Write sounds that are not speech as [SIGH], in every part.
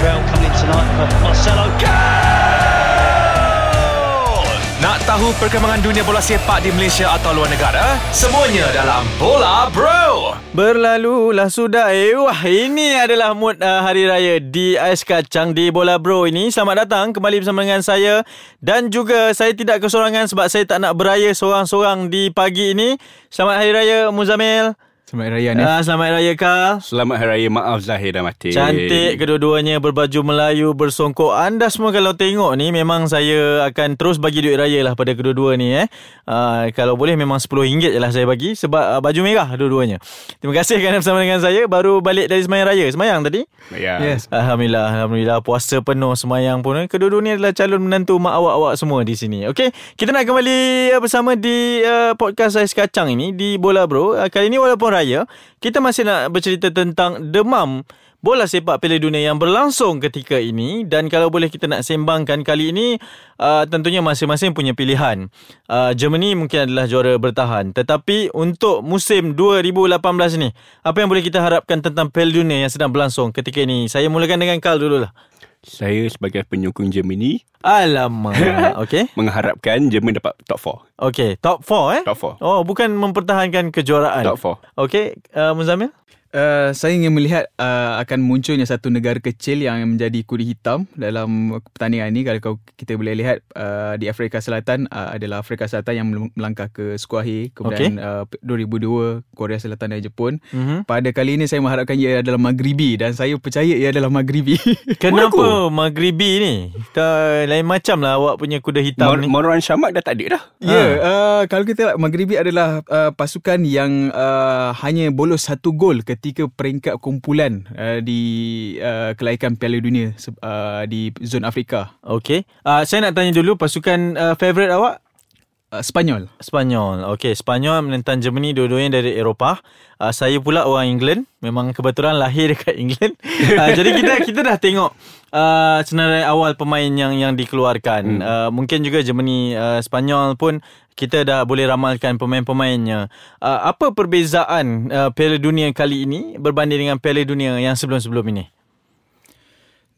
Israel coming tonight for Marcelo. Nak tahu perkembangan dunia bola sepak di Malaysia atau luar negara? Semuanya dalam Bola Bro. Berlalulah sudah eh Wah ini adalah mood uh, hari raya Di Ais Kacang Di Bola Bro ini Selamat datang kembali bersama dengan saya Dan juga saya tidak kesorangan Sebab saya tak nak beraya seorang-seorang Di pagi ini Selamat Hari Raya Muzamil Selamat Hari Raya Hanif. uh, Selamat Hari Raya Kal Selamat Hari Raya Maaf Zahir dan Matin Cantik kedua-duanya berbaju Melayu bersongkok. Anda semua kalau tengok ni memang saya akan terus bagi duit raya lah pada kedua-dua ni eh. Uh, kalau boleh memang RM10 je lah saya bagi sebab uh, baju merah dua-duanya. Terima kasih kerana bersama dengan saya baru balik dari semayang raya. Semayang tadi? Ya. Yes. Alhamdulillah, Alhamdulillah puasa penuh semayang pun. Kedua-dua ni adalah calon menantu mak awak-awak semua di sini. Okey, kita nak kembali uh, bersama di uh, podcast Ais Kacang ini di Bola Bro. Uh, kali ini walaupun raya, kita masih nak bercerita tentang demam bola sepak Piala Dunia yang berlangsung ketika ini dan kalau boleh kita nak sembangkan kali ini uh, tentunya masing-masing punya pilihan. Uh, Germany mungkin adalah juara bertahan tetapi untuk musim 2018 ni apa yang boleh kita harapkan tentang Piala Dunia yang sedang berlangsung ketika ini? Saya mulakan dengan Karl dululah. Saya sebagai penyokong Germany Alamak. [LAUGHS] Okey. Mengharapkan Jerman dapat top Okey, top 4 eh? 4 Top 4 Oh, bukan mempertahankan kejuaraan. Top 4 Okey, uh, Muzamil? Uh, saya ingin melihat uh, akan munculnya satu negara kecil yang menjadi kuda hitam dalam pertandingan ini. Kalau kita boleh lihat uh, di Afrika Selatan uh, adalah Afrika Selatan yang mel- melangkah ke Squad A. Kemudian uh, 2002 Korea Selatan dan Jepun. Mhm. Pada kali ini saya mengharapkan ia adalah Maghribi dan saya percaya ia adalah Maghribi. [LAUGHS] Kenapa Maghribi ni? Kita lain macam lah awak punya kuda hitam Mor- ni. Moran Shamak dah tak ada dah Ya, yeah, uh, kalau kita lihat Maghribi adalah uh, pasukan yang uh, hanya bolos satu gol ketika peringkat kumpulan uh, di uh, kelaikan Piala Dunia uh, di zon Afrika. Okey. Uh, saya nak tanya dulu pasukan uh, favourite awak? Uh, Spanyol. Spanyol. Okey, Spanyol menentang Germany dua-duanya dari Eropah. Uh, saya pula orang England. Memang kebetulan lahir dekat England. [LAUGHS] Uh, jadi kita kita dah tengok uh, senarai awal pemain yang yang dikeluarkan. Hmm. Uh, mungkin juga Germany uh, Spanyol pun kita dah boleh ramalkan pemain-pemainnya. Uh, apa perbezaan uh, Piala Dunia kali ini berbanding dengan Piala Dunia yang sebelum-sebelum ini?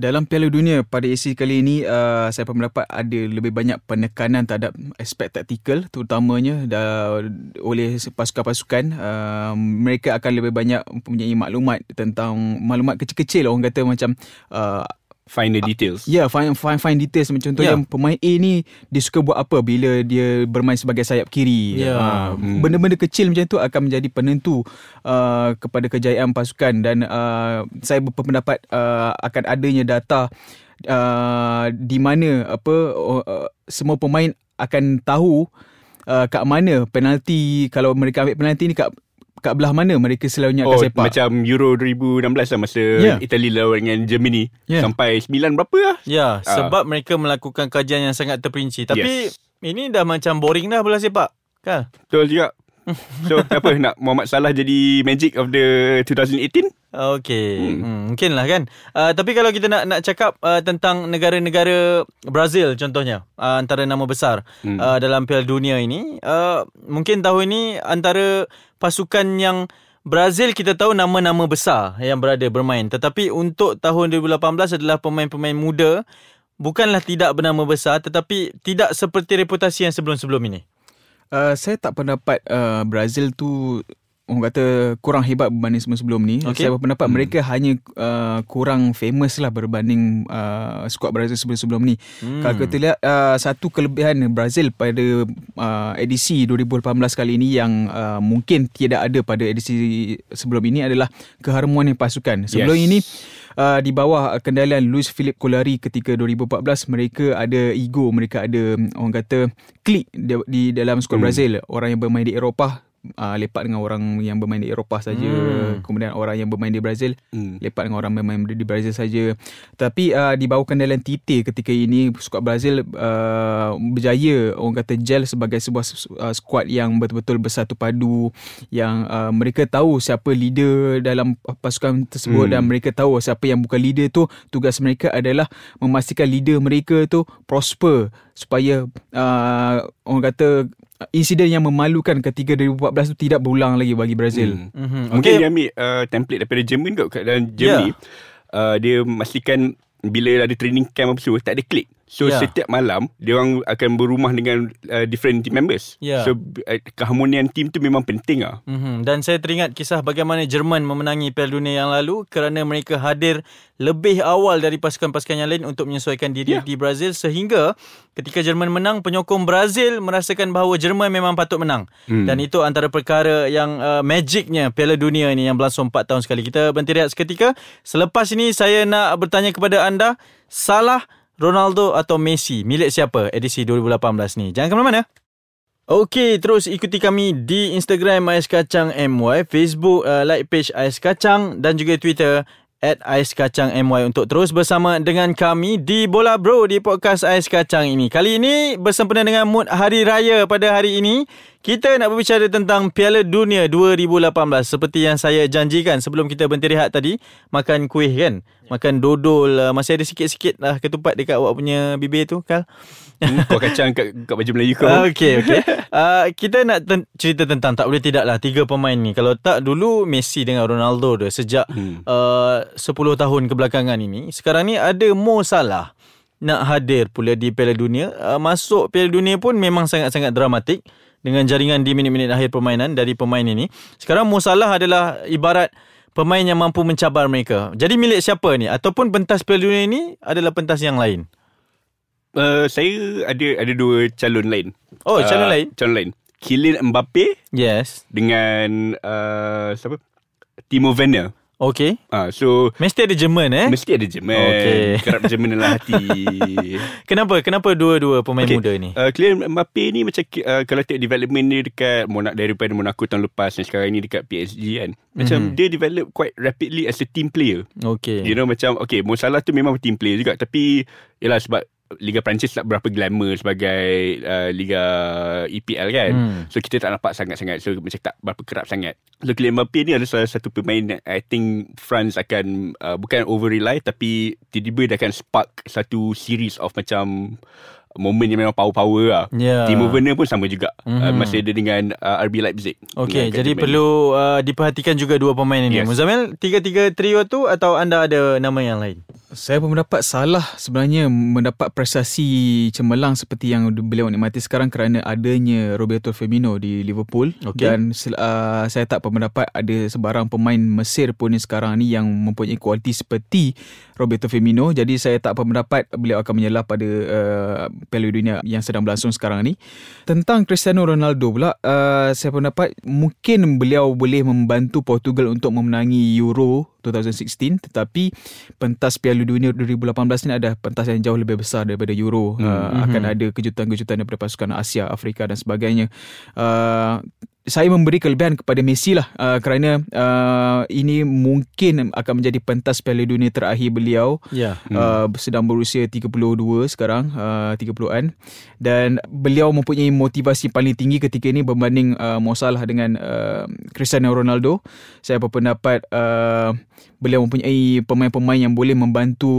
Dalam Piala Dunia pada edisi kali ini uh, saya berpendapat ada lebih banyak penekanan terhadap aspek taktikal terutamanya dah, oleh pasukan-pasukan uh, mereka akan lebih banyak mempunyai maklumat tentang maklumat kecil-kecil orang kata macam uh, Find the details Ya, yeah, fine, fine, fine details. Macam contohnya, Ya. yeah. pemain A ni, dia suka buat apa bila dia bermain sebagai sayap kiri. Ya. Ah, Benda-benda kecil macam tu akan menjadi penentu uh, kepada kejayaan pasukan. Dan uh, saya berpendapat uh, akan adanya data uh, di mana apa uh, semua pemain akan tahu uh, kat mana penalti kalau mereka ambil penalti ni kat kat belah mana mereka selalunya akan Oh sepak. macam Euro 2016 lah Masa Ya. Italy lawan dengan Germany Ya. Sampai 9 berapa lah Ya, Ah. sebab mereka melakukan kajian yang sangat terperinci. Tapi Yes. ini dah macam boring dah bola sepak. Kan? Betul juga [LAUGHS] So apa nak Muhammad Salah jadi Magic of the 2018 Okey, hmm. hmm, mungkin lah kan. Uh, tapi kalau kita nak nak cakap uh, tentang negara-negara Brazil contohnya, uh, antara nama besar hmm. uh, dalam Piala Dunia ini, uh, mungkin tahun ini antara pasukan yang Brazil kita tahu nama-nama besar yang berada bermain. Tetapi untuk tahun 2018 adalah pemain-pemain muda, bukanlah tidak bernama besar tetapi tidak seperti reputasi yang sebelum-sebelum ini. Uh, saya tak pendapat uh, Brazil tu orang kata kurang hebat berbanding sebelum-sebelum ni. Okay. Saya berpendapat hmm. mereka hanya uh, kurang famous lah berbanding uh, skuad Brazil sebelum-sebelum ni. Hmm. Kalau kita lihat uh, satu kelebihan Brazil pada uh, edisi 2018 kali ini yang uh, mungkin tidak ada pada edisi sebelum ini adalah keharmonian pasukan. Sebelum Yes. ini uh, di bawah kendalian Luis Philip Colari ketika 2014 mereka ada ego, mereka ada mm, orang kata klik di, di dalam skuad hmm. Brazil. Orang yang bermain di Eropah uh, lepak dengan orang yang bermain di Eropah saja. Hmm. Kemudian orang yang bermain di Brazil Hmm. lepak dengan orang bermain di Brazil saja. Tapi uh, di bawah kendalian Tite ketika ini skuad Brazil uh, berjaya orang kata gel sebagai sebuah uh, skuad yang betul-betul bersatu padu yang uh, mereka tahu siapa leader dalam pasukan tersebut hmm. dan mereka tahu siapa yang bukan leader tu tugas mereka adalah memastikan leader mereka tu prosper supaya uh, orang kata insiden yang memalukan ketika 2014 tu tidak berulang lagi bagi Brazil. Hmm. Mm-hmm. Mungkin dia ambil uh, template daripada Jerman kot dalam Germany. Yeah. Uh, dia memastikan bila ada training camp apa semua tak ada klik. So yeah. setiap malam dia orang akan berumah dengan uh, different team members. Ya. So uh, keharmonian team tu memang penting ah. Mm-hmm. Dan saya teringat kisah bagaimana Jerman memenangi Piala Dunia yang lalu kerana mereka hadir lebih awal dari pasukan-pasukan yang lain untuk menyesuaikan diri Ya. di Brazil sehingga ketika Jerman menang penyokong Brazil merasakan bahawa Jerman memang patut menang. Hmm. Dan itu antara perkara yang uh, magicnya Piala Dunia ni yang berlangsung 4 tahun sekali. Kita berhenti rehat seketika. Selepas ini saya nak bertanya kepada anda, Salah, Ronaldo atau Messi milik siapa edisi 2018 ni? Jangan ke mana-mana. Okey, terus ikuti kami di Instagram Ais Kacang MY, Facebook uh, like page Ais Kacang dan juga Twitter at Ais Kacang MY untuk terus bersama dengan kami di Bola Bro di podcast Ais Kacang ini. Kali ini bersempena dengan mood Hari Raya pada hari ini, kita nak berbicara tentang Piala Dunia 2018 seperti yang saya janjikan sebelum kita berhenti rehat tadi, makan kuih kan? Makan dodol, uh, masih ada sikit-sikit lah ketupat dekat awak punya bibir tu, Kal. Hmm, kau kacang kat, kat baju Melayu kau. Ah, Okey okey. Uh, kita nak ten- cerita tentang tak boleh tidak lah tiga pemain ni. Kalau tak dulu Messi dengan Ronaldo dah sejak Hmm. uh, 10 tahun kebelakangan ini. Sekarang ni ada Mo Salah nak hadir pula di Piala Dunia. Uh, masuk Piala Dunia pun memang sangat-sangat dramatik dengan jaringan di minit-minit akhir permainan dari pemain ini. Sekarang Mo Salah adalah ibarat pemain yang mampu mencabar mereka. Jadi milik siapa ni? Ataupun pentas Piala Dunia ini adalah pentas yang lain? Uh, saya ada ada dua calon lain. Oh, calon lain? Calon lain. Kylian Mbappe Yes. dengan uh, siapa? Timo Werner. Okey. Ah, so Mesti ada Jerman eh? mesti ada Jerman. Okey. Kerap Jerman dalam hati. [LAUGHS] Kenapa? Kenapa dua-dua pemain okay. muda ni? Uh, Kylian Mbappe ni macam uh, kalau tengok development dia dekat Monaco daripada Monaco tahun lepas dan sekarang ni dekat PSG kan. Macam Mhm. mm-hmm. dia develop quite rapidly as a team player. Okey. You know macam okay Mo Salah tu memang team player juga tapi yalah sebab Liga Perancis tak berapa glamour sebagai uh, Liga EPL kan. Hmm. So kita tak nampak sangat-sangat. So macam tak berapa kerap sangat. So Kylian Mbappe ni adalah salah satu pemain I think France akan uh, bukan over rely tapi tiba-tiba dia akan spark satu series of macam moment yang memang power-power lah. Ya. Timo Werner pun sama juga. Mhm. Mm-hmm. Uh, masih ada dengan uh, RB Leipzig. Dengan jadi perlu uh, diperhatikan juga dua pemain ini. Yes. Muzamil, tiga-tiga trio tu atau anda ada nama yang lain? Saya berpendapat Salah sebenarnya mendapat prestasi cemerlang seperti yang beliau nikmati sekarang kerana adanya Roberto Firmino di Liverpool. Okey. dan uh, saya tak berpendapat ada sebarang pemain Mesir pun sekarang ni yang mempunyai kualiti seperti Roberto Firmino. Jadi saya tak berpendapat beliau akan menyelah pada uh, Piala Dunia yang sedang berlangsung sekarang ni. Tentang Cristiano Ronaldo pula uh, saya pendapat mungkin beliau boleh membantu Portugal untuk memenangi Euro 2016 tetapi pentas Piala Dunia 2018 ni ada pentas yang jauh lebih besar daripada Euro. Hmm. uh, akan ada kejutan-kejutan daripada pasukan Asia, Afrika dan sebagainya. Uh, saya memberi kelebihan kepada Messi lah uh, kerana uh, ini mungkin akan menjadi pentas Piala Dunia terakhir beliau Ya. hmm. uh, sedang berusia 32 sekarang uh, 30-an dan beliau mempunyai motivasi paling tinggi ketika ini berbanding uh, Mo Salah dengan uh, Cristiano Ronaldo saya berpendapat uh, beliau mempunyai pemain-pemain yang boleh membantu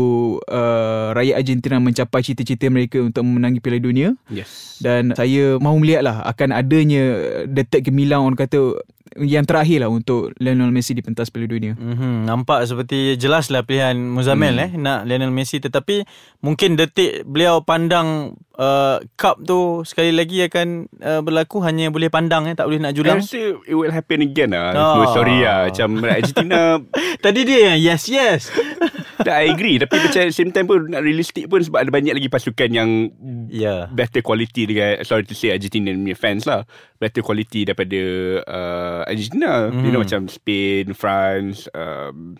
uh, rakyat Argentina mencapai cita-cita mereka untuk memenangi Piala Dunia Yes. dan saya mahu melihat lah akan adanya detak gemilang orang kata yang terakhir lah untuk Lionel Messi di pentas Piala Dunia. Mm-hmm. Nampak seperti jelaslah pilihan Muzamil hmm. eh nak Lionel Messi tetapi mungkin detik beliau pandang uh, cup tu sekali lagi akan uh, berlaku hanya boleh pandang eh tak boleh nak I julang. rasa it will happen again lah. Oh. Oh. Sorry lah. Macam Argentina [LAUGHS] Tadi dia yang yes yes. Tak, I agree. Tapi macam same time pun nak realistic pun sebab ada banyak lagi pasukan yang Ya. better quality dengan sorry to say Argentina punya fans lah. Better quality daripada uh, Argentina. Mm. You know macam Spain, France, um,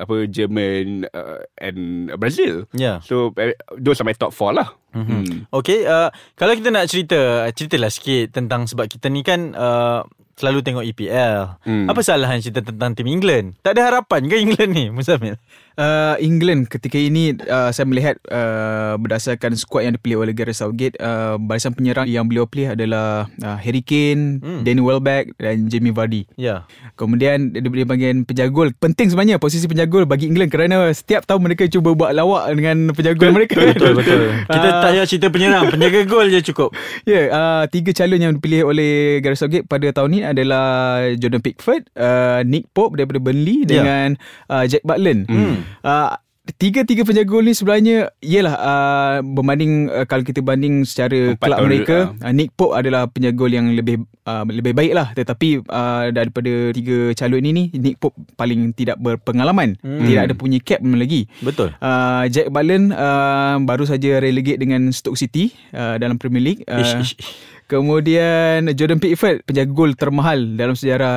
apa German uh, and Brazil. Ya. So uh, those are my top four lah. Mm-hmm. Hmm. Okay, uh, kalau kita nak cerita, ceritalah sikit tentang sebab kita ni kan uh, selalu tengok EPL. Hmm. Apa salahnya cerita tentang tim England? Tak ada harapan ke England ni, Muzamil? Uh, England ketika ini uh, saya melihat uh, berdasarkan skuad yang dipilih oleh Gareth Southgate uh, barisan penyerang yang beliau pilih adalah uh, Harry Kane, Hmm. Danny Welbeck dan Jamie Vardy. Ya. Kemudian di bahagian penjagol penting sebenarnya posisi penjagol bagi England kerana setiap tahun mereka cuba buat lawak dengan penjagol mereka. Betul, betul. [LAUGHS] Kita Ah. tak payah cerita penyerang, penjaga gol je cukup. [LAUGHS] Ya, yeah, uh, tiga calon yang dipilih oleh Gareth Southgate pada tahun ini adalah Jordan Pickford, uh, Nick Pope daripada Burnley Ya. dengan uh, Jack Butland. Hmm. Uh, tiga-tiga penjaga gol ni sebenarnya ialah uh, berbanding uh, kalau kita banding secara Empat kelab mereka uh, Nick Pope adalah penjaga gol yang lebih uh, lebih baik lah tetapi uh, daripada tiga calon ini Nick Pope paling tidak berpengalaman Hmm. tidak ada punya cap lagi Betul. Uh, Jack Ballen uh, baru saja relegate dengan Stoke City uh, dalam Premier League. Uh, Ish, ish, ish. Kemudian Jordan Pickford penjaga gol termahal dalam sejarah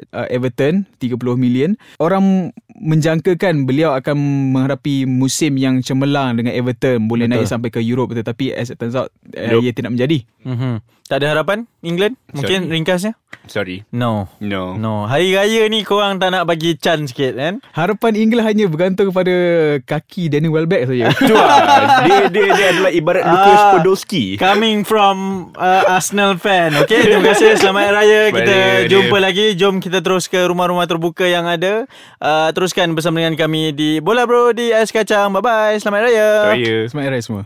uh, Everton 30 million. Orang menjangkakan beliau akan menghadapi musim yang cemerlang dengan Everton boleh Betul. naik sampai ke Europe tetapi as it turns out uh, Nope. ia tidak menjadi. Mhm. Tak ada harapan England? Mungkin Sorry. ringkasnya? Sorry. No. No. No. Hari raya ni korang tak nak bagi chance sikit kan? Harapan England hanya bergantung kepada kaki Danny Welbeck saja. Tu lah. [LAUGHS] dia, dia, dia adalah ibarat Lucas Ah. Podolski. Coming from uh, Arsenal fan. Okay terima kasih. Selamat Hari Raya. Kita Raya. jumpa lagi. Jom kita terus ke rumah-rumah terbuka yang ada. Uh, Teruskan bersama dengan kami Di Bola Bro Di Ais Kacang. Bye-bye. Selamat Hari Raya. Raya. Selamat Hari Raya semua.